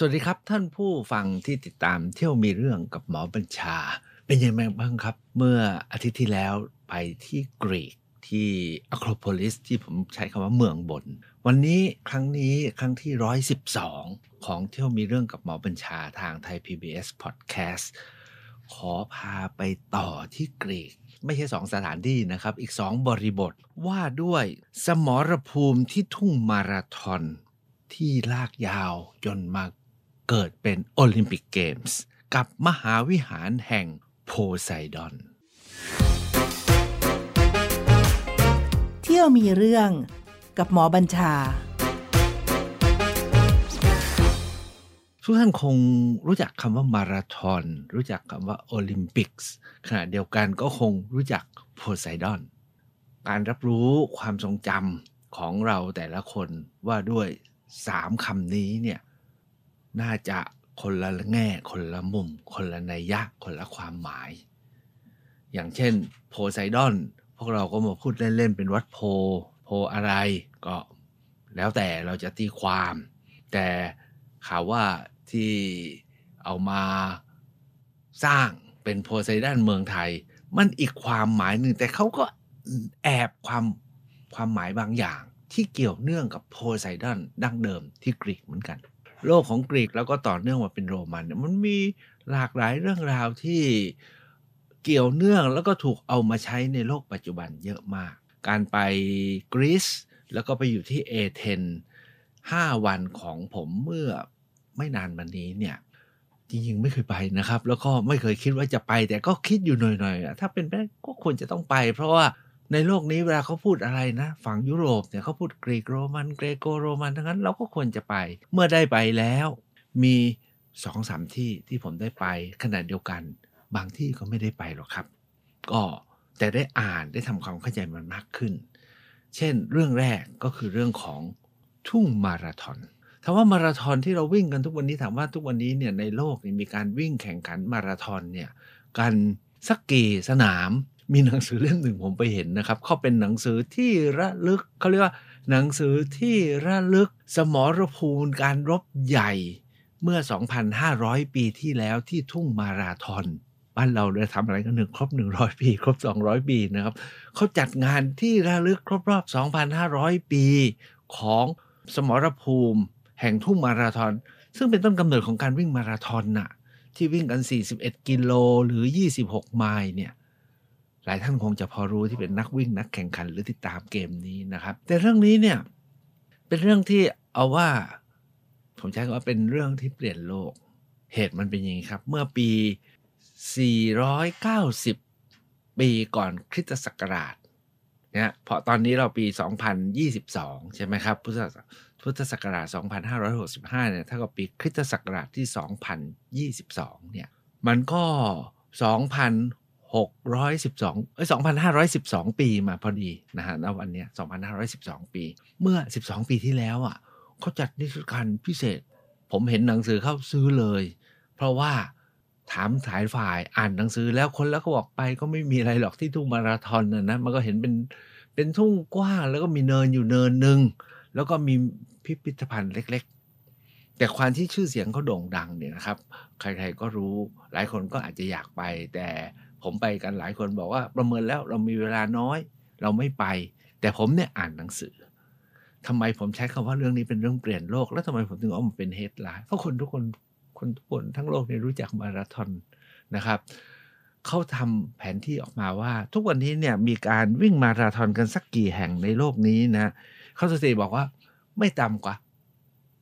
สวัสดีครับท่านผู้ฟังที่ติดตามเที่ยวมีเรื่องกับหมอบัญชา เป็นยังไงบ้างครับ เมื่ออาทิตย์ที่แล้วไปที่กรีกที่อะโครโพลิสที่ผมใช้คำว่าเมืองบน วันนี้ครั้งนี้ครั้งที่ 112 ของเที่ยวมีเรื่องกับหมอบัญชาทางไทย PBS Podcast ขอพาไปต่อที่กรีก ไม่ใช่สองสถานที่นะครับ อีกสองบริบทว่าด้วยสมรภูมิที่ทุ่งมาราธอนที่ลากยาวจนมา เกิดเป็นโอลิมปิกเกมส์กับมหาวิหารแห่งโพไซดอน เที่ยวมีเรื่องกับหมอบัญชา ทุกท่านคงรู้จักคำว่ามาราธอน รู้จักคำว่าโอลิมปิกส์ขณะเดียวกันก็คงรู้จักโพไซดอน การรับรู้ความทรงจำของเราแต่ละคนว่าด้วยสามคำนี้เนี่ย น่าจะคนละแง่ คนละมุม คนละนัยยะ คนละความหมาย อย่างเช่นโพไซดอน พวกเราก็มาพูดเล่น ๆ เป็นวัดโพ โพอะไรก็แล้วแต่เราจะตีความ แต่ข่าวว่าที่เอามาสร้างเป็นโพไซดอนเมืองไทย มันอีกความหมายหนึ่งแต่เขาก็แอบความความหมายบางอย่างที่เกี่ยวเนื่องกับโพไซดอนดั้งเดิมที่กรีกเหมือนกัน โลกของกรีกแล้วก็ต่อเนื่องมาเป็นโรมันเนี่ยมันมีหลากหลายเรื่องราวที่เกี่ยวเนื่องแล้วก็ถูกเอามาใช้ในโลกปัจจุบันเยอะมาก การไปกรีซแล้วก็ไปอยู่ที่เอเธน5วันของผมเมื่อไม่นานมานี้เนี่ยจริงๆไม่เคยไปนะครับ แล้วก็ไม่เคยคิดว่าจะไป แต่ก็คิดอยู่หน่อยๆถ้าเป็นไปก็ควรจะต้องไป เพราะว่า ในโลกนี้เวลาเขาพูดอะไรนะฝั่งยุโรปเนี่ยเขาพูดกรีกโรมันเกรโกโรมันทั้งนั้นเราก็ควรจะไป เมื่อได้ไปแล้วมีสองสามที่ที่ผมได้ไปขณะเดียวกัน บางที่ก็ไม่ได้ไปหรอกครับ ก็แต่ได้อ่านได้ทำความเข้าใจมันมากขึ้น เช่นเรื่องแรกก็คือเรื่องของทุ่งมาราธอนถามว่ามาราธอนที่เราวิ่งกันทุกวันนี้ถามว่าทุกวันนี้เนี่ยในโลกนี่มีการวิ่งแข่งขันมาราธอนเนี่ยกันสักกี่สนาม มีหนังสือเล่มหนึ่งผมไปเห็นนะครับเขาเป็นหนังสือที่ระลึกเขาเรียกว่า หนังสือที่ระลึกสมรภูมิการรบใหญ่เมื่อ 2,500 ปีที่แล้วที่ทุ่งมาราธอนบ้านเราได้ทำอะไรกันหนึ่งครบ 100 ปี ครบ 200 ปีนะครับเขาจัดงานที่ระลึกครบรอบ 2,500 ปีของสมรภูมิ แห่งทุ่งมาราธอนซึ่งเป็นต้นกำเนิดของการวิ่งมาราธอนน่ะที่วิ่งกัน 41 กิโลหรือ 26 ไมล์เนี่ย หลายท่านคงจะพอรู้ที่เป็นนักวิ่งนักแข่งขันหรือติดตามเกมนี้นะครับ แต่เรื่องนี้เนี่ยเป็นเรื่องที่เอาว่า ผมใช้คำว่าเป็นเรื่องที่เปลี่ยนโลก เหตุมันเป็นอย่างนี้ครับ เมื่อปี 490 ปีก่อนคริสตศักราชเนี่ยเพราะตอนนี้เราปี 2022 ใช่ไหมครับ พุทธพุทธศักราช 2565 เนี่ยเท่ากับปีคริสตศักราชที่ 2022 เนี่ย มันก็ 612เอ้ย2,512 ปีมาพอดีนะฮะณวันนี้2,512 ปี เมื่อ 12 ปีที่แล้วอะเขาจัดนิทรรศการพิเศษ ผมเห็นหนังสือเข้าซื้อเลย เพราะว่าถามสายฝ่ายอ่านหนังสือแล้วคนแล้วก็บอกไปก็ไม่มีอะไรหรอกที่ทุ่งมาราธอนนะนะมันก็เห็นเป็นเป็นทุ่งกว้างแล้วก็มีเนินอยู่เนินหนึ่งแล้วก็มีพิพิธภัณฑ์เล็ก ๆ แต่ความที่ชื่อเสียงเขาโด่งดังเนี่ยนะครับ ใครๆก็รู้หลายคนก็อาจจะอยากไปแต่ ผมไปกันหลายคนบอกว่าประเมินแล้วเรามีเวลาน้อย เราไม่ไป แต่ผมเนี่ยอ่านหนังสือทำไมผมใช้คำว่าเรื่องนี้เป็นเรื่องเปลี่ยนโลก แล้วทำไมผมถึงเอามาเป็นเฮดไลน์เพราะคนทุกคนคนทุกคนทั้งโลกเนี่ยรู้จักมาราธอนนะครับเขาทำแผนที่ออกมาว่า ทุกวันนี้เนี่ยมีการวิ่งมาราธอนกันสักกี่แห่งในโลกนี้นะเขาสถิติบอกว่าไม่ต่ำกว่า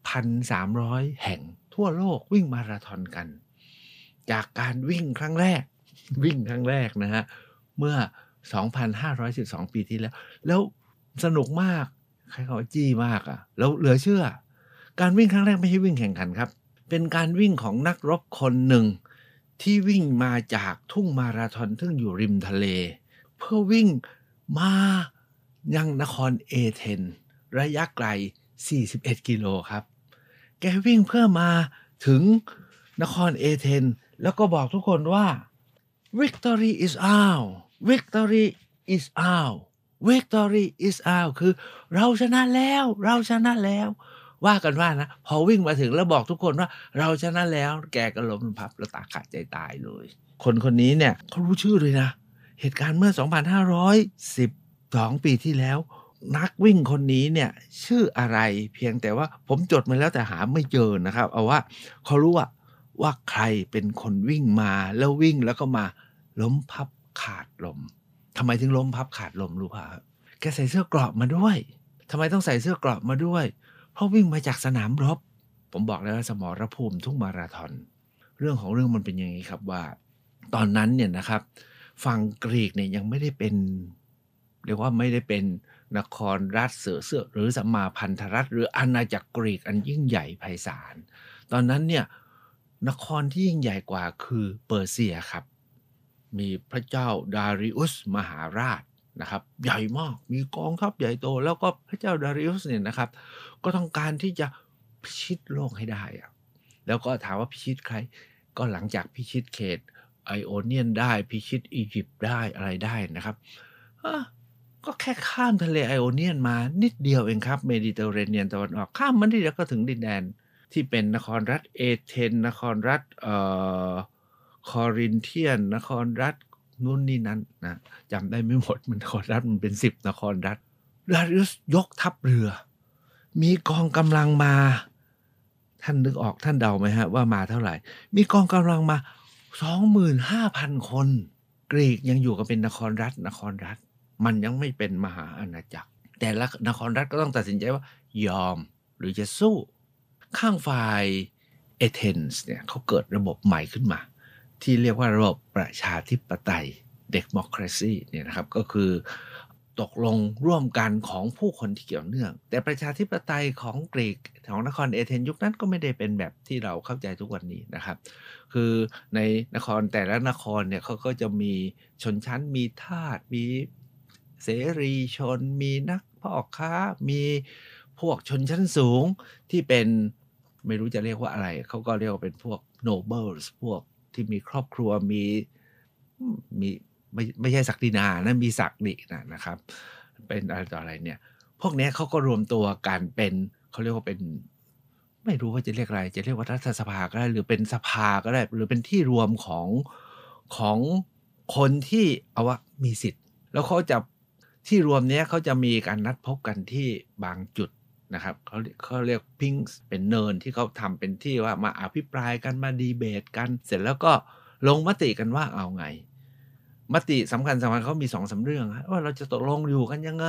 พันสามร้อยแห่งทั่วโลกวิ่งมาราธอนกัน จากการวิ่งครั้งแรก วิ่งครั้งแรกนะฮะ เมื่อ 2,512 ปีที่แล้ว แล้วสนุกมากใครเขาจี้มากอะ่ะ แล้วเหลือเชื่อ การวิ่งครั้งแรกไม่ใช่วิ่งแข่งขันครับ เป็นการวิ่งของนักรบคนหนึ่ง ที่วิ่งมาจากทุ่งมาราธอนซึ่งอยู่ริมทะเล เพื่อวิ่งมายังนครเอเธนระยะไกล 41 กิโลครับ แกวิ่งเพื่อมาถึงนครเอเธนแล้วก็บอกทุกคนว่า victory is out victory is out victory is out คือเราชนะแล้ว เราชนะแล้ว ว่ากันว่านะ พอวิ่งมาถึงแล้วบอกทุกคนว่า เราชนะแล้ว แกก็ล้มพับแล้วตาขาดใจตายเลย คนคนนี้เนี่ยเขารู้ชื่อเลยนะ เหตุการณ์เมื่อ 2512 ปีที่แล้ว นักวิ่งคนนี้เนี่ย ชื่ออะไรเพียงแต่ว่าผมจดมาแล้วแต่หาไม่เจอนะครับ เอาว่าเขารู้ว่า ว่าใครเป็นคนวิ่งมาแล้ววิ่งแล้วก็มาล้มพับขาดลมทำไมถึงล้มพับขาดลมรู้ป่ะแกใส่เสื้อเกราะมาด้วยทำไมต้องใส่เสื้อเกราะมาด้วย เพราะวิ่งมาจากสนามรบ ผมบอกแล้วสมรภูมิทุ่งมาราธอน เรื่องของเรื่องมันเป็นอย่างนี้ครับว่า ตอนนั้นเนี่ยนะครับ ฝั่งกรีกเนี่ยยังไม่ได้เป็น เรียกว่าไม่ได้เป็นนครรัฐเสือเสือหรือสัมมาพันธรัฐ หรืออาณาจักรกรีกอันยิ่งใหญ่ไพศาล ตอนนั้นเนี่ย นครที่ยิ่งใหญ่กว่าคือเปอร์เซียครับ มีพระเจ้าดาริอุสมหาราชนะครับ ใหญ่มากมีกองทัพใหญ่โต แล้วก็พระเจ้าดาริอุสเนี่ยนะครับ ก็ต้องการที่จะพิชิตโลกให้ได้อะแล้วก็ถามว่าพิชิตใคร ก็หลังจากพิชิตเขตไอโอเนียนได้พิชิตอียิปต์ได้อะไรได้นะครับก็แค่ข้ามทะเลไอโอเนียนมานิดเดียวเองครับ เมดิเตอร์เรเนียนตะวันออกข้ามมันที่เดียวก็ถึงดินแดน ที่เป็นนครรัฐเอเธนนครรัฐเอ่อคอรินเทียน นครรัฐนู่นนี่นั้นนะจำได้ไม่หมดมันนครรัฐมันเป็นสิบนครรัฐดาริอุสยกทัพเรือ มีกองกำลังมา ท่านนึกออกท่านเดาไหมฮะ ว่ามาเท่าไหร่ มีกองกำลังมาสองหมื่นห้าพันคน กรีกยังอยู่กับเป็นนครรัฐ นครรัฐ มันยังไม่เป็นมหาอาณาจักร แต่ละนครรัฐก็ต้องตัดสินใจว่ายอมหรือจะสู้ ข้างฝ่ายเอเธนส์เนี่ยเขาเกิดระบบใหม่ขึ้นมา ที่เรียกว่าระบบประชาธิปไตย democracy เนี่ยนะครับก็คือตกลงร่วมกันของผู้คนที่เกี่ยวเนื่อง แต่ประชาธิปไตยของกรีกของนครเอเธนยุคนั้นก็ไม่ได้เป็นแบบที่เราเข้าใจทุกวันนี้นะครับ คือในนครแต่ละนครเนี่ยเขาก็จะมีชนชั้นมีทาสมีเสรีชน มีนักพ่อค้า มีพวกชนชั้นสูงที่เป็น ไม่รู้จะเรียกว่าอะไร เขาก็เรียกว่าเป็นพวก nobles พวกที่มีครอบครัวมีมีไม่ไม่ใช่ศักดินานะมีศักดินะนะครับ เป็นอะไรต่ออะไรเนี่ย พวกนี้เขาก็รวมตัวกันเป็นเขาเรียกว่าเป็น ไม่รู้ว่าจะเรียกอะไร จะเรียกว่ารัฐสภาก็ได้ หรือเป็นสภาก็ได้ หรือเป็นที่รวมของของคนที่เอาว่ามีสิทธิ์ แล้วเขาจะที่รวมนี้เขาจะมีการนัดพบกันที่บางจุด นะครับเขาเขาเรียกพิงส์เป็นเนินที่เขาทำเป็นที่ว่ามาอภิปรายกันมาดีเบตกัน เสร็จแล้วก็ลงมติกันว่าเอาไง มติสำคัญสำคัญเขามีสองสาเรื่อง ว่าเราจะตกลงอยู่กันยังไง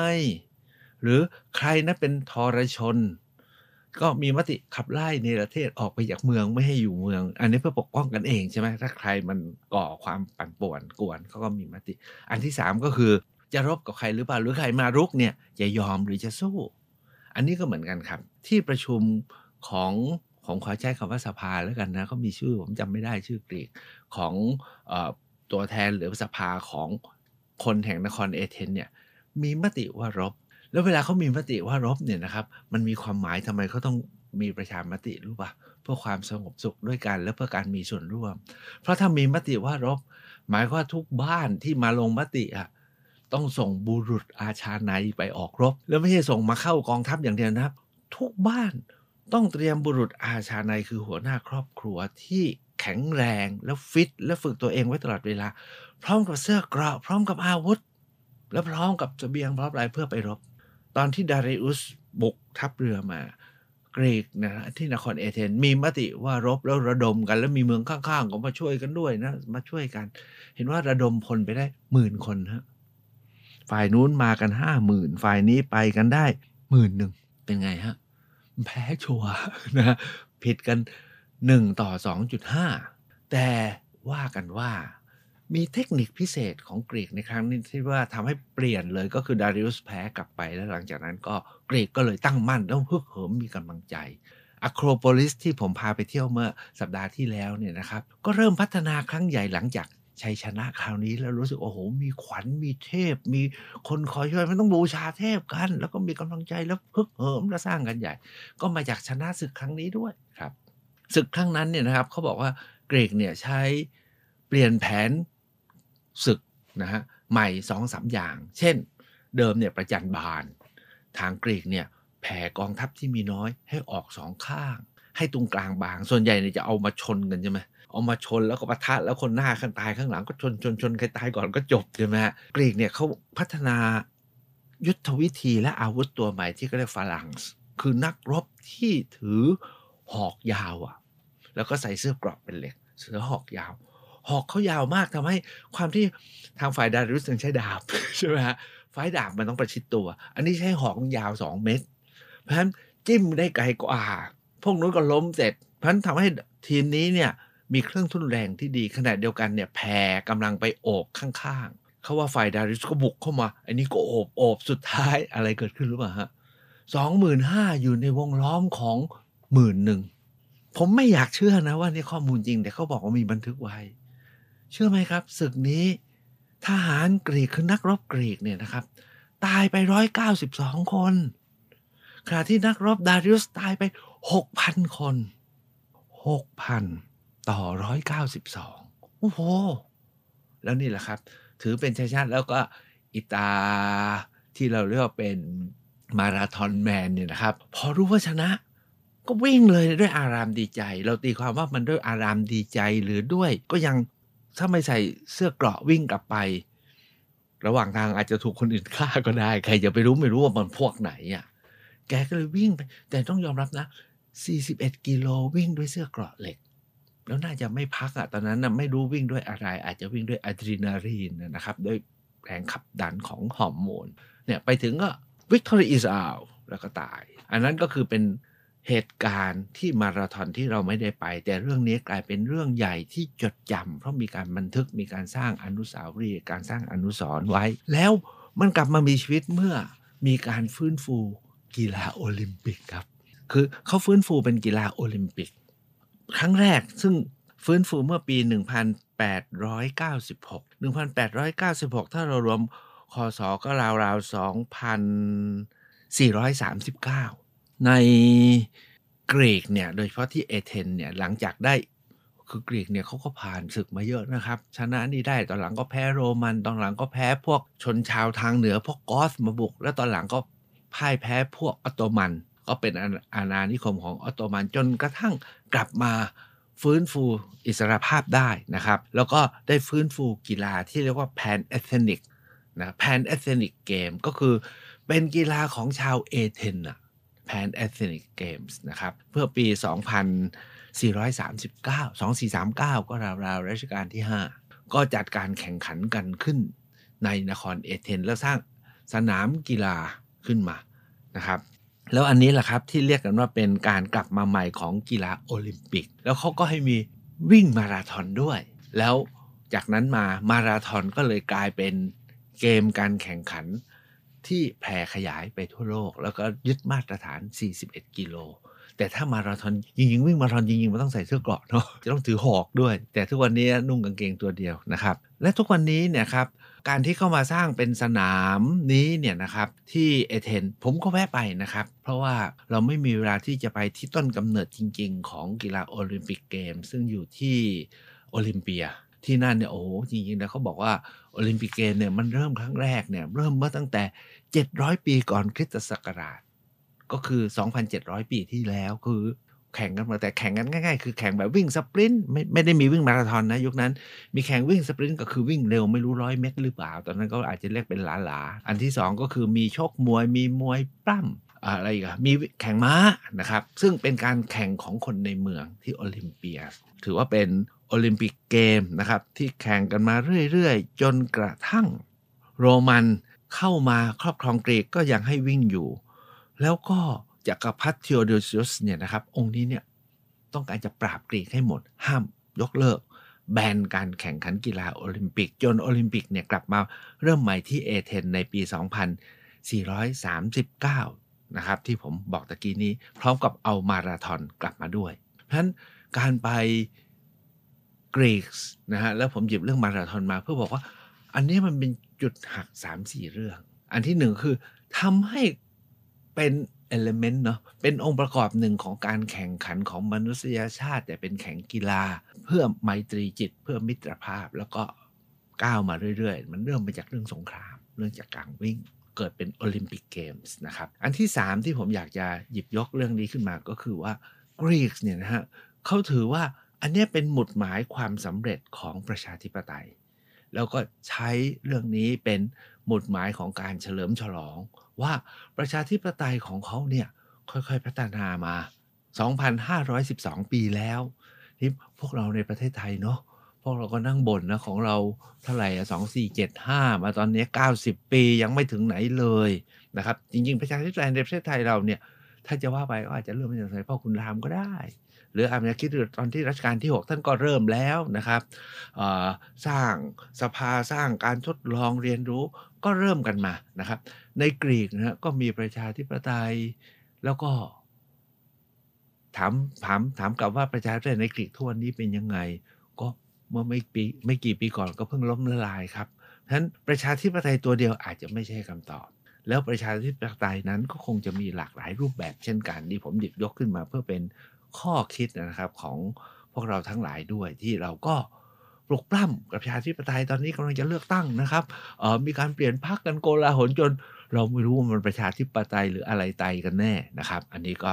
หรือใครนะเป็นทรชน ก็มีมติขับไล่ในประเทศออกไปจากเมืองไม่ให้อยู่เมือง อันนี้เพื่อปกป้องกันเองใช่ไหมถ้าใครมันก่อความปั่นป่วนกวนเขาก็มีมติ อันที่สามก็คือจะรบกับใครหรือเปล่าหรือใครมารุกเนี่ยจะยอมหรือจะสู้ อันนี้ก็เหมือนกันครับ ที่ประชุมของของขอใช้คำว่าสภาแล้วกันนะเขามีชื่อผมจำไม่ได้ชื่อกรีกของตัวแทนหรือสภาของคนแห่งนครเอเธนเนี่ยมีมติว่ารบ แล้วเวลาเขามีมติว่ารบเนี่ยนะครับ มันมีความหมายทำไมเขาต้องมีประชามติรู้ป่ะเพื่อความสงบสุขด้วยกัน และเพื่อการมีส่วนร่วม เพราะถ้ามีมติว่ารบ หมายว่าทุกบ้านที่มาลงมติอะ ต้องส่งบุรุษอาชาในไปออกรบ แล้วไม่ใช่ส่งมาเข้ากองทัพอย่างเดียวนะครับ ทุกบ้านต้องเตรียมบุรุษอาชาในคือหัวหน้าครอบครัวที่แข็งแรงแล้วฟิต และฝึกตัวเองไว้ตลอดเวลา พร้อมกับเสื้อเกราะพร้อมกับอาวุธ และพร้อมกับเสบียงพร้อมอะไรเพื่อไปรบ ตอนที่ดาริอุสบุกทัพเรือมากรีกนะที่นครเอเธนมีมติว่ารบแล้วระดมกัน แล้วมีเมืองข้างๆก็มาช่วยกันด้วยนะ มาช่วยกัน เห็นว่าระดมพลไปได้หมื่นคนฮะ ฝ่ายนู้นมากันห้าหมื่นฝ่ายนี้ไปกันได้หมื่นหนึ่งเป็นไงฮะ แพ้ชัวนะผิดกัน1ต่อ2.5แต่ว่ากันว่า มีเทคนิคพิเศษของกรีกในครั้งนี้ที่ว่าทำให้เปลี่ยนเลยก็คือดาริอุสแพ้กลับไปแล้วหลังจากนั้นก็กรีกก็เลยตั้งมั่นแล้วฮึกเหิมมีกำลังใจอะโครโพลิสที่ผมพาไปเที่ยวเมื่อสัปดาห์ที่แล้วเนี่ยนะครับ ก็เริ่มพัฒนาครั้งใหญ่หลังจาก ชัยชนะคราวนี้แล้วรู้สึกโอ้โห มีขวัญมีเทพ มีคนคอยช่วยมันต้องบูชาเทพกัน แล้วก็มีกำลังใจแล้วฮึกเหิมและสร้างกันใหญ่ ก็มาจากชนะศึกครั้งนี้ด้วยครับศึกครั้งนั้นเนี่ยนะครับเขาบอกว่าเกรกเนี่ยใช้เปลี่ยนแผนศึกนะฮะใหม่สองสาอย่าง เช่น เดิมเนี่ยประจันบาน ทางกรีกเนี่ยแผ่กองทัพที่มีน้อยให้ออกสองข้าง ให้ตรงกลางบาง ส่วนใหญ่เนี่ยจะเอามาชนกันใช่ไหม เอามาชนแล้วก็ปะทะแล้วคนหน้าข้างตายข้างหลังก็ชนชนชนใครตายก่อนก็จบใช่ไหมฮะกรีกเนี่ยเขาพัฒนายุทธวิธีและอาวุธตัวใหม่ที่เขาเรียกฟาลังส์คือนักรบที่ถือหอกยาวอะแล้วก็ใส่เสื้อกราะเป็นเหล็กเสื้อหอกยาว หอกเขายาวมากทำให้ความที่ทางฝ่ายดาริอุสยังใช้ดาบใช่ไหมฮะฝ่ายดาบมันต้องประชิดตัว อันนี้ใช้หอกยาวสองเมตร เพราะฉะนั้นจิ้มได้ไกลกว่าพวกนู้นก็ล้มเสร็จ เพราะฉะนั้นทำให้ทีมนี้เนี่ย มีเครื่องทุนแรงที่ดีขณะเดียวกันเนี่ยแผ่กำลังไปโอบข้างๆ เขาว่าฝ่ายดาริอุสก็บุกเข้ามา อันนี้ก็โอบโอบสุดท้ายอะไรเกิดขึ้นรู้ป่ะฮะสองหมื่นห้าอยู่ในวงล้อมของหมื่นหนึ่งผมไม่อยากเชื่อนะว่านี่ข้อมูลจริง แต่เขาบอกว่ามีบันทึกไว้ เชื่อไหมครับศึกนี้ ทหารกรีกคือนักรบกรีกเนี่ยนะครับ ตายไปร้อยเก้าสิบสองคนขณะที่นักรบดาริอุสตายไปหกพันคนหกพัน ต่อร้อยเก้าสิบสองโอ้โห แล้วนี่แหละครับ ถือเป็นชัยชนะแล้วก็อิตาที่เราเรียกว่าเป็นมาราธอนแมนเนี่ยนะครับ พอรู้ว่าชนะ ก็วิ่งเลยด้วยอารามดีใจ เราตีความว่ามันด้วยอารามดีใจหรือด้วย ก็ยังถ้าไม่ใส่เสื้อเกราะวิ่งกลับไป ระหว่างทางอาจจะถูกคนอื่นฆ่าก็ได้ ใครจะไปรู้ไม่รู้ว่ามันพวกไหนอะแกก็เลยวิ่งไป แต่ต้องยอมรับนะ 41 กิโลวิ่งด้วยเสื้อเกราะเหล็ก แล้วน่าจะไม่พักอะตอนนั้นไม่รู้วิ่งด้วยอะไร อาจจะวิ่งด้วยอะดรีนาลีนนะครับด้วยแรงขับดันของฮอร์โมนเนี่ยไปถึงก็ victory is ours แล้วก็ตาย อันนั้นก็คือเป็นเหตุการณ์ที่มาราธอนที่เราไม่ได้ไป แต่เรื่องนี้กลายเป็นเรื่องใหญ่ที่จดจำเพราะมีการบันทึกมีการสร้างอนุสาวรีย์การสร้างอนุสรณ์ไว้ แล้วมันกลับมามีชีวิตเมื่อมีการฟื้นฟูกีฬาโอลิมปิกครับ คือเขาฟื้นฟูเป็นกีฬาโอลิมปิก ครั้งแรกซึ่งฟื้นฟูเมื่อปี 1896 1896 ถ้าเรารวมคศก็ราวๆ2,439 ในกรีกเนี่ยโดยเฉพาะที่เอเธนเนี่ยหลังจากได้คือกรีกเนี่ยเขาก็ผ่านศึกมาเยอะนะครับ ชนะนี่ได้ตอนหลังก็แพ้โรมัน ตอนหลังก็แพ้พวกชนชาวทางเหนือพวกกอสมาบุก แล้วตอนหลังก็พ่ายแพ้พวกออตโตมัน ก็เป็นอาณานิคมของออตโตมันจนกระทั่งกลับมาฟื้นฟูอิสรภาพได้นะครับ แล้วก็ได้ฟื้นฟูกีฬาที่เรียกว่า pan ethnic นะ pan ethnic game ก็คือเป็นกีฬาของชาวเอเธนอะ pan ethnic games นะครับ เพื่อปี 2439 2439 ก็ราวๆรัชกาลที่ 5 ก็จัดการแข่งขันกันขึ้นในนครเอเธนแล้วสร้างสนามกีฬาขึ้นมานะครับ แล้วอันนี้แหละครับที่เรียกกันว่าเป็นการกลับมาใหม่ของกีฬาโอลิมปิก แล้วเขาก็ให้มีวิ่งมาราธอนด้วย แล้วจากนั้นมามาราธอนก็เลยกลายเป็นเกมการแข่งขันที่แผ่ขยายไปทั่วโลก แล้วก็ยึดมาตรฐาน 41 กิโล แต่ถ้ามาราธอนจริงๆวิ่งมาราธอนจริงๆมันต้องใส่เสื้อเกราะเนาะจะต้องถือหอกด้วย แต่ทุกวันนี้นุ่งกางเกงตัวเดียวนะครับ และทุกวันนี้เนี่ยครับ การที่เข้ามาสร้างเป็นสนามนี้เนี่ยนะครับที่เอเธนส์ผมก็แวะไปนะครับ เพราะว่าเราไม่มีเวลาที่จะไปที่ต้นกำเนิดจริง ๆ ของกีฬาโอลิมปิกเกม ซึ่งอยู่ที่โอลิมเปียที่นั่นเนี่ยโอ้จริงๆแล้วเขาบอกว่าโอลิมปิกเกมเนี่ยมันเริ่มครั้งแรกเนี่ยเริ่มเมื่อตั้งแต่ 700 ปีก่อนคริสตศักราช ก็คือ 2,700 ปีที่แล้วคือ แข่งกันมาแต่แข่งกันง่ายๆ คือแข่งแบบวิ่ง sprint ไม่ไม่ได้มีวิ่งมาราธอนนะยุคนั้น มีแข่งวิ่ง sprint ก็คือวิ่งเร็วไม่รู้ร้อยเมตรหรือเปล่า ตอนนั้นก็อาจจะเรียกเป็นหลาๆอันที่สองก็คือมีชกมวยมีมวยปล้ำอะไรอีกมีแข่งม้านะครับ ซึ่งเป็นการแข่งของคนในเมืองที่โอลิมเปียถือว่าเป็นโอลิมปิกเกมนะครับ ที่แข่งกันมาเรื่อยๆ จนกระทั่งโรมันเข้ามาครอบครองกรีกก็ยังให้วิ่งอยู่ แล้วก็ จักรพรรดิเทโอโดซิอุสเนี่ยนะครับองค์นี้เนี่ยต้องการจะปราบกรีกให้หมด ห้ามยกเลิก แบนการแข่งขันกีฬาโอลิมปิก จนโอลิมปิกเนี่ยกลับมาเริ่มใหม่ที่เอเธนในปี 2439 นะครับที่ผมบอกตะกี้นี้ พร้อมกับเอามาราธอนกลับมาด้วย เพราะฉะนั้นการไปกรีกนะฮะแล้วผมหยิบเรื่องมาราธอนมาเพื่อบอกว่า อันนี้มันเป็นจุดหัก 3-4 เรื่อง อันที่หนึ่งคือทำให้เป็น เอลเมนต์เนาะเป็นองค์ประกอบหนึ่งของการแข่งขันของมนุษยชาติ แต่เป็นแข่งกีฬา เพื่อไมตรีจิตเพื่อมิตรภาพแล้วก็ก้าวมาเรื่อยๆ มันเริ่มมาจากเรื่องสงคราม เรื่องจากการวิ่งเกิดเป็นโอลิมปิกเกมส์นะครับ อันที่ 3 ที่ผมอยากจะหยิบยกเรื่องนี้ขึ้นมาก็คือว่ากรีกเนี่ยนะฮะเขาถือว่าอันนี้เป็นหมุดหมายความสำเร็จของประชาธิปไตย แล้วก็ใช้เรื่องนี้เป็นหมุดหมายของการเฉลิมฉลอง ว่าประชาธิปไตยของเขาเนี่ยค่อยๆพัฒนามา 2,512 ปีแล้วที่พวกเราในประเทศไทยเนาะพวกเราก็นั่งบ่นนะของเราเท่าไหร่สองสี่เจ็ดห้ามาตอนนี้ 90 ปียังไม่ถึงไหนเลยนะครับ จริงๆ ประชาธิปไตยในประเทศไทยเราเนี่ย ถ้าจะว่าไปก็อาจจะเริ่มมาจากสมัยพ่อคุณรามก็ได้ หรืออาจจะคิดตอนที่รัชกาลที่ 6 ท่านก็เริ่มแล้วนะครับสร้างสภาสร้างการทดลองเรียนรู้ก็เริ่มกันมานะครับ ในกรีกนะก็มีประชาธิปไตยแล้วก็ถามถามถามกลับว่าประชาธิปไตยในกรีกทุกวันนี้เป็นยังไง ก็เมื่อไม่ปีไม่กี่ปีก่อนก็เพิ่งล้มละลายครับฉะนั้นประชาธิปไตยตัวเดียวอาจจะไม่ใช่คำตอบ แล้วประชาธิปไตยนั้นก็คงจะมีหลากหลายรูปแบบเช่นกันที่ผมหยิบยกขึ้นมาเพื่อเป็น ข้อคิดนะครับของพวกเราทั้งหลายด้วยที่เราก็ปลุกปล้ำกับประชาธิปไตยตอนนี้กำลังจะเลือกตั้งนะครับออมีการเปลี่ยนพรรคกันโกลาหลจน เราไม่รู้ว่ามันประชาธิปไตยหรืออะไรไตกันแน่นะครับ อันนี้ก็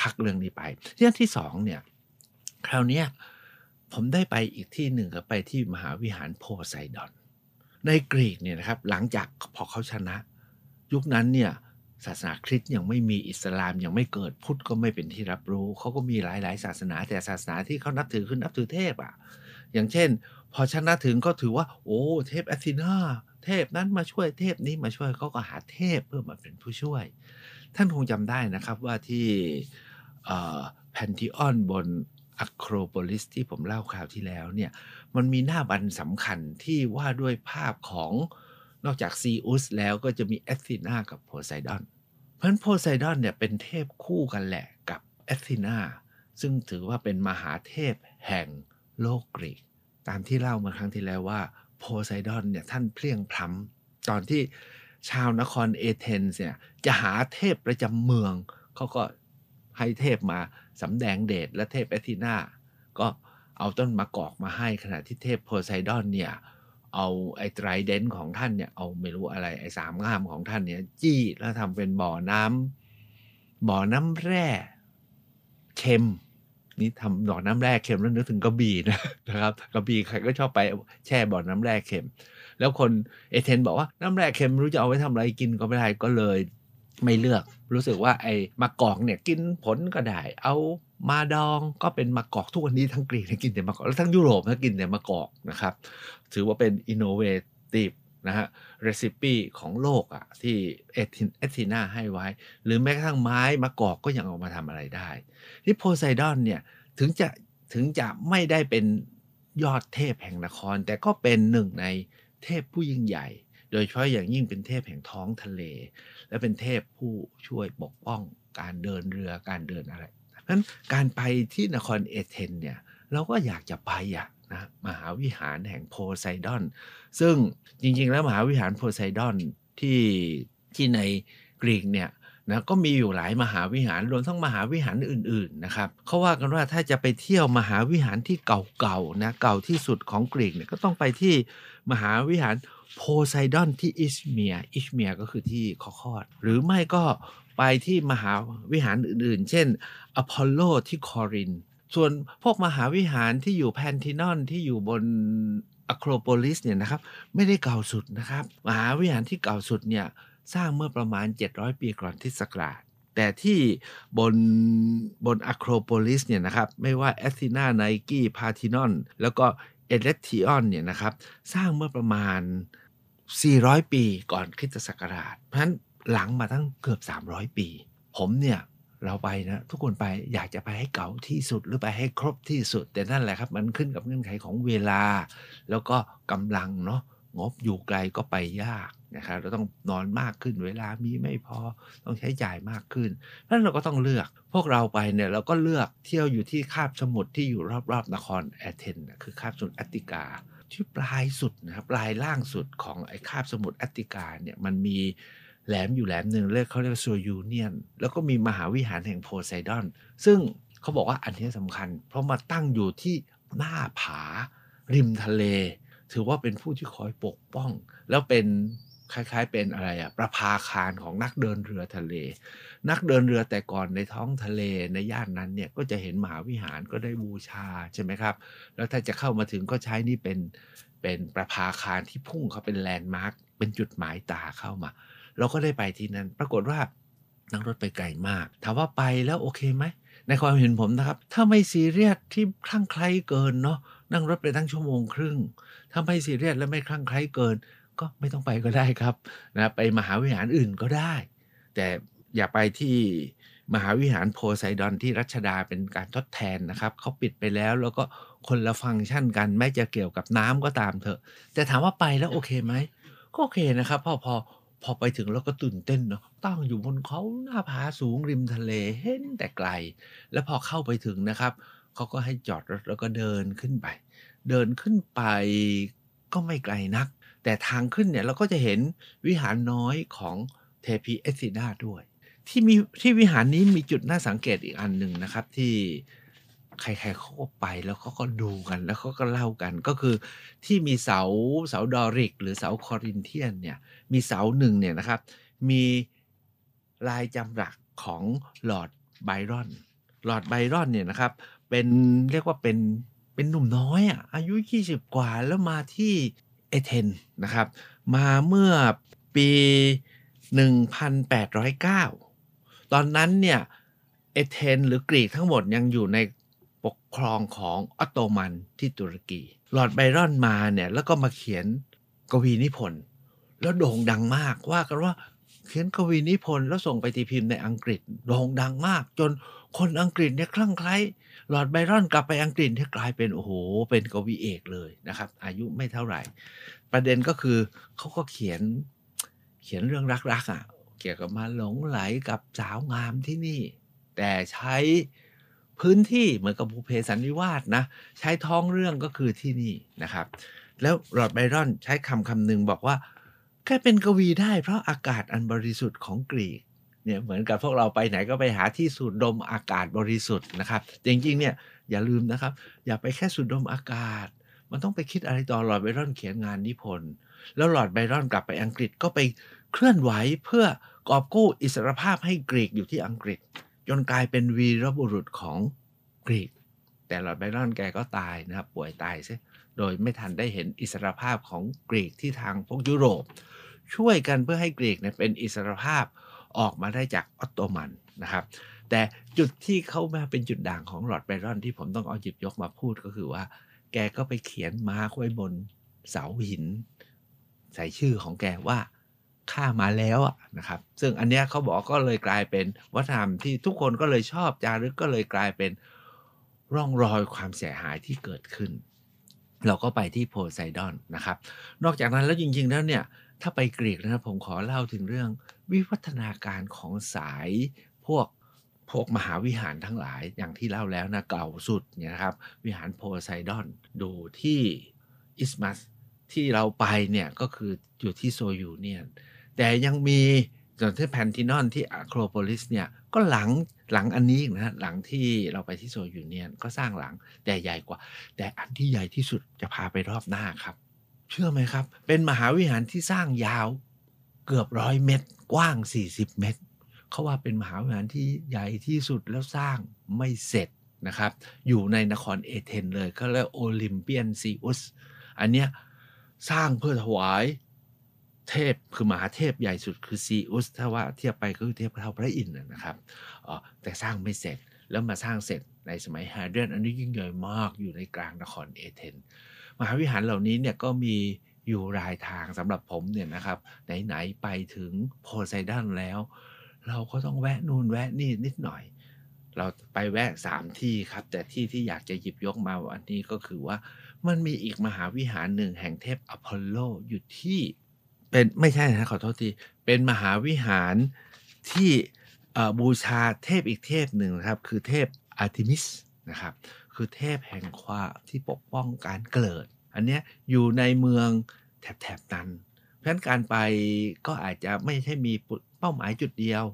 พักเรื่องนี้ไปเรื่องที่สองเนี่ยคราวนี้ผมได้ไปอีกที่หนึ่งก็ไปที่มหาวิหารโพไซดอน ในกรีกเนี่ยนะครับหลังจากพอเขาชนะ ยุคนั้นเนี่ย ศาสนาคริสต์ยังไม่มีอิสลามยังไม่เกิดพุทธก็ไม่เป็นที่รับรู้เขาก็มีหลาย ๆ ศาสนาแต่ศาสนาที่เขานับถือคือนับถือเทพอะ่ะ อย่างเช่น พอชนะถึงก็ถือว่า โอ้ เทพแอธินาเทพนั้นมาช่วยเทพนี้มาช่วยเขาก็หาเทพเพื่อมาเป็นผู้ช่วย ท่านคงจำได้นะครับว่าที่พาร์เธนอนบนอะโครโพลิสที่ผมเล่าคราวที่แล้วเนี่ยมันมีหน้าบันสำคัญที่ว่าด้วยภาพของนอกจากซีอุสแล้วก็จะมีแอธินากับโพไซดอน ราะโพไซดอนเนี่ยเป็นเทพคู่กันแหละกับแอธินาซึ่งถือว่าเป็นมหาเทพแห่งโลกกรีก ตามที่เล่ามาครั้งที่แล้วว่าโพไซดอนเนี่ยท่านเพลียงพล้ำตอนที่ชาวนครเอเธนส์เนี่ยจะหาเทพประจำเมือง เขาก็ให้เทพมาสำแดงเดชและเทพแอธินาก็เอาต้นมะกอกมาให้ขณะที่เทพโพไซดอนเนี่ย เอาไอ้ไตรเดนของท่านเนี่ยเอาไม่รู้อะไรไอ้สามงามของท่านเนี่ย จี้แล้วทำเป็นบ่อน้ำบ่อน้ำแร่เค็มนี่ทำบ่อน้ำแร่เค็มแล้วนึกถึงกระบี่นะนะครับกระบี่ใครก็ชอบไปแช่บ่อน้ำแร่เค็ม แล้วคนเอเธนบอกว่าน้ำแร่เค็มรู้จะเอาไว้ทำอะไรกินก็ไม่ได้ก็เลย ไม่เลือก รู้สึกว่าไอ้มะกอกเนี่ยกินผลก็ได้ เอา มาดองก็เป็นมะกอกทุกวันนี้ทั้งกรีกกินแต่มะกอกแล้วทั้งยุโรปก็กินแต่มะกอกนะครับ ถือว่าเป็น innovative นะฮะ recipe ของโลกอะที่เอทินเอทินาให้ไว้ หรือแม้กระทั่งไม้มะกอกก็ยังเอามาทำอะไรได้ ที่โพไซดอนเนี่ยถึงจะถึงจะไม่ได้เป็นยอดเทพแห่งนคร แต่ก็เป็นหนึ่งในเทพผู้ยิ่งใหญ่ โดยเฉพาะอย่างยิ่งเป็นเทพแห่งท้องทะเล และเป็นเทพผู้ช่วยปกป้องการเดินเรือการเดินอะไร นั้นการไปที่นครเอเธนเนี่ยเราก็อยากจะไปอะนะมหาวิหารแห่งโพไซดอน ซึ่งจริงๆ แล้วมหาวิหารโพไซดอนที่ที่ในกรีกเนี่ยนะก็มีอยู่หลายมหาวิหารรวมทั้งมหาวิหารอื่นๆนะครับเขาว่ากันว่าถ้าจะไปเที่ยวมหาวิหารที่เก่าๆนะเก่าที่สุดของกรีกเนี่ยก็ต้องไปที่มหาวิหารโพไซดอนที่อิสเมียอิสเมียก็คือที่คอคอด หรือไม่ก็ไปที่มหาวิหารอื่นๆ เช่นอพอลโลที่คอรินธ์ ส่วนพวกมหาวิหารที่อยู่พาร์เธนอนที่อยู่บนอะโครโพลิสเนี่ยนะครับไม่ได้เก่าสุดนะครับ มหาวิหารที่เก่าสุดเนี่ยสร้างเมื่อประมาณ 700 ปีก่อนคริสต์ศักราชแต่ที่บนบนอะโครโพลิสเนี่ยนะครับ ไม่ว่าอะธีนาไนกี้พาร์เธนอน แล้วก็ เอเรคธิออนเนี่ยนะครับสร้างเมื่อประมาณ 400 ปีก่อนคริสตศักราช เพราะฉะนั้นหลังมาตั้งเกือบ 300 ปี ผมเนี่ยเราไปนะทุกคนไปอยากจะไปให้เก่าที่สุดหรือไปให้ครบที่สุด แต่นั่นแหละครับ มันขึ้นกับเงื่อนไขของเวลา แล้วก็กำลังเนาะ งบอยู่ไกลก็ไปยากนะครับเราต้องนอนมากขึ้นเวลามีไม่พอต้องใช้จ่ายมากขึ้นเพราะนั้นเราก็ต้องเลือก พวกเราไปเนี่ยเราก็เลือกเที่ยวอยู่ที่คาบสมุทรที่อยู่รอบๆนครแอเธนคือคาบสมุทรแอตติกา ที่ปลายสุดนะครับปลายล่างสุดของไอ้คาบสมุทรแอตติกาเนี่ยมันมีแหลมอยู่แหลมหนึ่งเรียกเขาเรียกโซยูเนียนแล้วก็มีมหาวิหารแห่งโพไซดอน ซึ่งเขาบอกว่าอันนี้สำคัญ เพราะมาตั้งอยู่ที่หน้าผาริมทะเล ถือว่าเป็นผู้ที่คอยปกป้อง แล้วเป็นคล้ายๆ เป็นอะไรอะประภาคารของนักเดินเรือทะเล นักเดินเรือแต่ก่อนในท้องทะเลในย่านนั้นเนี่ยก็จะเห็นมหาวิหารก็ได้บูชาใช่ไหมครับ แล้วถ้าจะเข้ามาถึงก็ใช้นี่เป็นเป็นประภาคารที่พุ่งเขาเป็นแลนด์มาร์คเป็นจุดหมายตาเข้ามา เราก็ได้ไปที่นั้น ปรากฏว่านั่งรถไปไกลมากถามว่าไปแล้วโอเคไหมในความเห็นผมนะครับ ถ้าไม่ซีเรียสที่คลั่งไคล้เกินเนาะนั่งรถไปตั้งชั่วโมงครึ่ง ถ้าไม่ซีเรียสและไม่คลั่งไคล้เกิน ก็ไม่ต้องไปก็ได้ครับนะไปมหาวิหารอื่นก็ได้ แต่อย่าไปที่มหาวิหารโพไซดอนที่รัชดาเป็นการทดแทนนะครับเขาปิดไปแล้วแล้วก็คนละฟังก์ชันกันแม้จะเกี่ยวกับน้ำก็ตามเถอะ แต่ถามว่าไปแล้วโอเคไหมก็โอเคนะครับพอพอพอไปถึงแล้วก็ตื่นเต้นเนาะตั้งอยู่บนเขาหน้าผาสูงริมทะเลเห็นแต่ไกล แล้วพอเข้าไปถึงนะครับเขาก็ให้จอดรถแล้วก็เดินขึ้นไป เดินขึ้นไปก็ไม่ไกลนัก แต่ทางขึ้นเนี่ยเราก็จะเห็นวิหารน้อยของเทพีเอซิดาด้วย ที่มีที่วิหารนี้มีจุดน่าสังเกตอีกอันหนึ่งนะครับที่ใครๆเขาก็ไปแล้วเขาก็ดูกันแล้วเขาก็เล่ากันก็คือที่มีเสาเสาดอริก หรือเสาคอรินเทียนเนี่ยมีเสาหนึ่งเนี่ยนะครับ มีลายจำหลักของลอร์ดไบรอนลอร์ดไบรอนเนี่ยนะครับเป็นเรียกว่าเป็น เป็นหนุ่มน้อยอะอายุ 20 กว่าแล้วมาที่เอเธนนะครับ มาเมื่อปี 1809 ตอนนั้นเนี่ยเอเธนหรือกรีกทั้งหมดยังอยู่ในปกครองของออตโตมันที่ตุรกีลอร์ดไบรอนมาเนี่ยแล้วก็มาเขียนกวีนิพนธ์แล้วโด่งดังมากว่ากันว่าเขียนกวีนิพนธ์แล้วส่งไปตีพิมพ์ในอังกฤษโด่งดังมาก จนคนอังกฤษเนี่ยคลั่งไคล้ ลอร์ดไบรอนกลับไปอังกฤษที่กลายเป็นโอ้โห เป็นกวีเอกเลยนะครับ อายุไม่เท่าไหร่ ประเด็นก็คือเขาก็เขียนเขียนเรื่องรักๆอะ เกี่ยวกับมาหลงใหลกับสาวงามที่นี่ แต่ใช้พื้นที่เหมือนกับบุพเพสันนิวาสนะ ใช้ท้องเรื่องก็คือที่นี่นะครับ แล้วลอร์ดไบรอนใช้คำคำหนึ่งบอกว่า ข้าเป็นกวีได้เพราะอากาศอันบริสุทธิ์ของกรีก เนี่ยเหมือนกับพวกเราไปไหนก็ไปหาที่สูดดมอากาศบริสุทธิ์นะครับจริงๆเนี่ยอย่าลืมนะครับ อย่าไปแค่สูดดมอากาศ มันต้องไปคิดอะไรต่อลอร์ดไบรอนเขียนงานนิพนธ์แล้วลอร์ดไบรอนกลับไปอังกฤษก็ไปเคลื่อนไหวเพื่อกอบกู้อิสรภาพให้กรีกอยู่ที่อังกฤษ จนกลายเป็นวีรบุรุษของกรีก แต่ลอร์ดไบรอนแกก็ตายนะครับป่วยตายซะโดยไม่ทันได้เห็นอิสรภาพของกรีกที่ทางพวกยุโรป ช่วยกันเพื่อให้กรีกเนี่ยเป็นอิสรภาพ ออกมาได้จากออตโตมันนะครับ แต่จุดที่เข้ามาเป็นจุดด่างของลอร์ดไบรอนที่ผมต้องเอาหยิบยกมาพูดก็คือว่า แกก็ไปเขียน mark ไว้บนเสาหิน ใส่ชื่อของแกว่าข้ามาแล้วนะครับ ซึ่งอันเนี้ยเขาบอกก็เลยกลายเป็นวัฒนธรรมที่ทุกคนก็เลยชอบจารึกก็เลยกลายเป็นร่องรอยความเสียหายที่เกิดขึ้น เราก็ไปที่โพไซดอนนะครับ นอกจากนั้นแล้วจริงๆแล้วเนี่ย ถ้าไปกรีกนะครับผมขอเล่าถึงเรื่องวิวัฒนาการของสายพวกพวกมหาวิหารทั้งหลายอย่างที่เล่าแล้วนะเก่าสุดเนี่ยนะครับวิหารโพไซดอนดูที่อิสมัสที่เราไปเนี่ยก็คืออยู่ที่โซยูเนียนแต่ยังมีส่วนที่พาร์เธนอนที่อะโครโพลิสเนี่ยก็หลังหลังอันนี้นะหลังที่เราไปที่โซยูเนียนก็สร้างหลังแต่ใหญ่กว่า แต่อันที่ใหญ่ที่สุดจะพาไปรอบหน้าครับ เชื่อไหมครับ เป็นมหาวิหารที่สร้างยาวเกือบร้อยเมตร กว้าง 40 เมตรเขาว่าเป็นมหาวิหารที่ใหญ่ที่สุดแล้วสร้างไม่เสร็จนะครับ อยู่ในนครเอเธนเลยเขาเรียกโอลิมเปียนซีอุสอันเนี้ยสร้างเพื่อถวายเทพคือมหาเทพใหญ่สุดคือซีอุสถ้าว่าเทียบไปก็คือเทียบเท่าพระอินทร์นะครับออแต่สร้างไม่เสร็จแล้วมาสร้างเสร็จในสมัยฮาเดรนอันนี้ยิ่งใหญ่มากอยู่ในกลางนครเอเธน มหาวิหารเหล่านี้เนี่ยก็มีอยู่รายทางสำหรับผมเนี่ยนะครับ ไหน ๆ ไปถึงโพไซดอนแล้ว เราก็ต้องแวะนู่นแวะนี่นิดหน่อย เราไปแวะสามที่ครับ แต่ที่ที่อยากจะหยิบยกมาวันนี้ก็คือว่ามันมีอีกมหาวิหารหนึ่งแห่งเทพอพอลโลอยู่ที่เป็นไม่ใช่นะขอโทษทีเป็นมหาวิหารที่บูชาเทพอีกเทพหนึ่งนะครับ คือเทพอาร์ติมิสนะครับ คือเทพแห่งความที่ปกป้องการเกิด อันเนี้ยอยู่ในเมืองแถบๆนั้น เพราะฉะนั้นการไปก็อาจจะไม่ใช่มีเป้าหมายจุดเดียว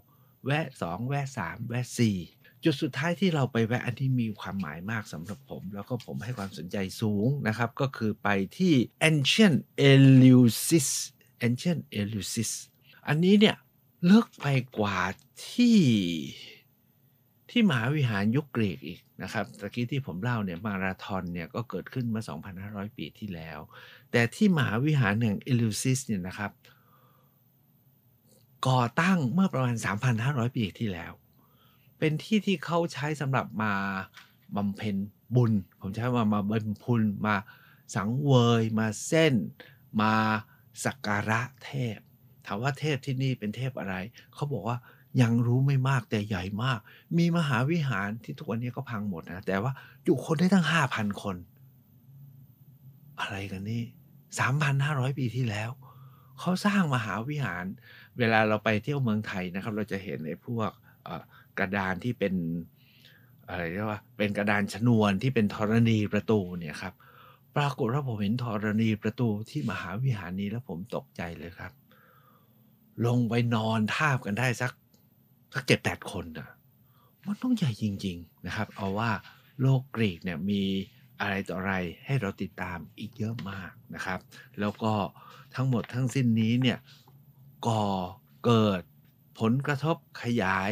แวะ 2 แวะ 3 แวะ 4 จุดสุดท้ายที่เราไปแวะอันที่มีความหมายมากสำหรับผม แล้วก็ผมให้ความสนใจสูงนะครับ ก็คือไปที่ Ancient Eleusis Ancient Eleusis อันนี้เนี่ยเลิกไปกว่าที่ ที่มหาวิหารยุคกรีกอีกนะครับตะกี้ที่ผมเล่าเนี่ยมาราธอนเนี่ยก็เกิดขึ้นมา2,500 ปีที่แล้ว แต่ที่มหาวิหารแห่งเอลูซิสเนี่ยนะครับ ก่อตั้งเมื่อประมาณ 3,500 ปีที่แล้ว เป็นที่ที่เขาใช้สำหรับมาบำเพ็ญบุญ ผมใช้ว่ามาบำพุญมาสังเวย มาเส้น มาสักการะเทพามว่าเทพที่นี่เป็นเทพอะไร เขาบอกว่ายังรู้ไม่มากแต่ใหญ่มาก มีมหาวิหารที่ทุกวันนี้ก็พังหมดนะ แต่ว่าอยู่คนได้ตั้งห้าพันคน อะไรกันนี่สามพันห้าร้อยปีที่แล้ว เขาสร้างมหาวิหาร เวลาเราไปเที่ยวเมืองไทยนะครับ เราจะเห็นไอ้พวกกระดานที่เป็นอะไรเรียกว่าเป็นกระดานชนวนที่เป็นธรณีประตูเนี่ยครับ ปรากฏว่าผมเห็นธรณีประตูที่มหาวิหารนี้แล้วผมตกใจเลยครับ ลงไปนอนทาบกันได้สักสักเจ็ดแปดคนนะมันต้องใหญ่จริง ๆนะครับ เอาว่าโลกกรีกเนี่ยมีอะไรต่ออะไรให้เราติดตามอีกเยอะมากนะครับ แล้วก็ทั้งหมดทั้งสิ้นนี้เนี่ยก่อเกิดผลกระทบขยาย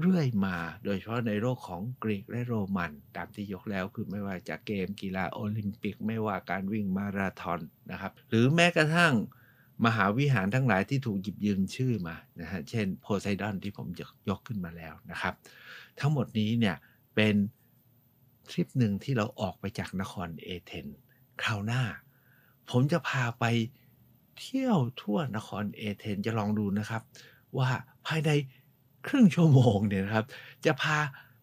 เรื่อยมาโดยเฉพาะในโลกของกรีกและโรมันตามที่ยกแล้วคือไม่ว่าจะเกมกีฬาโอลิมปิก ไม่ว่าการวิ่งมาราธอนนะครับ หรือแม้กระทั่ง มหาวิหารทั้งหลายที่ถูกหยิบยืมชื่อมานะฮะเช่นโพไซดอนที่ผมยกขึ้นมาแล้วนะครับ ทั้งหมดนี้เนี่ยเป็นทริปหนึ่งที่เราออกไปจากนครเอเธนคราวหน้า ผมจะพาไปเที่ยวทั่วนครเอเธนจะลองดูนะครับ ว่าภายในครึ่งชั่วโมงเนี่ยนะครับ จะพา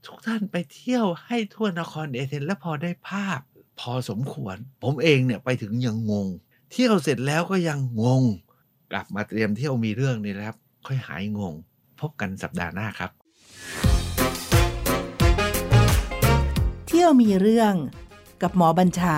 ทุกท่านไปเที่ยวให้ทั่วนครเอเธนและพอได้ภาพพอสมควร ผมเองเนี่ยไปถึงยังงง เที่ยวเสร็จแล้วก็ยังงง กลับมาเตรียมเที่ยวมีเรื่องนี่นะครับ ค่อยหายงง พบกันสัปดาห์หน้าครับ เที่ยวมีเรื่องกับหมอบัญชา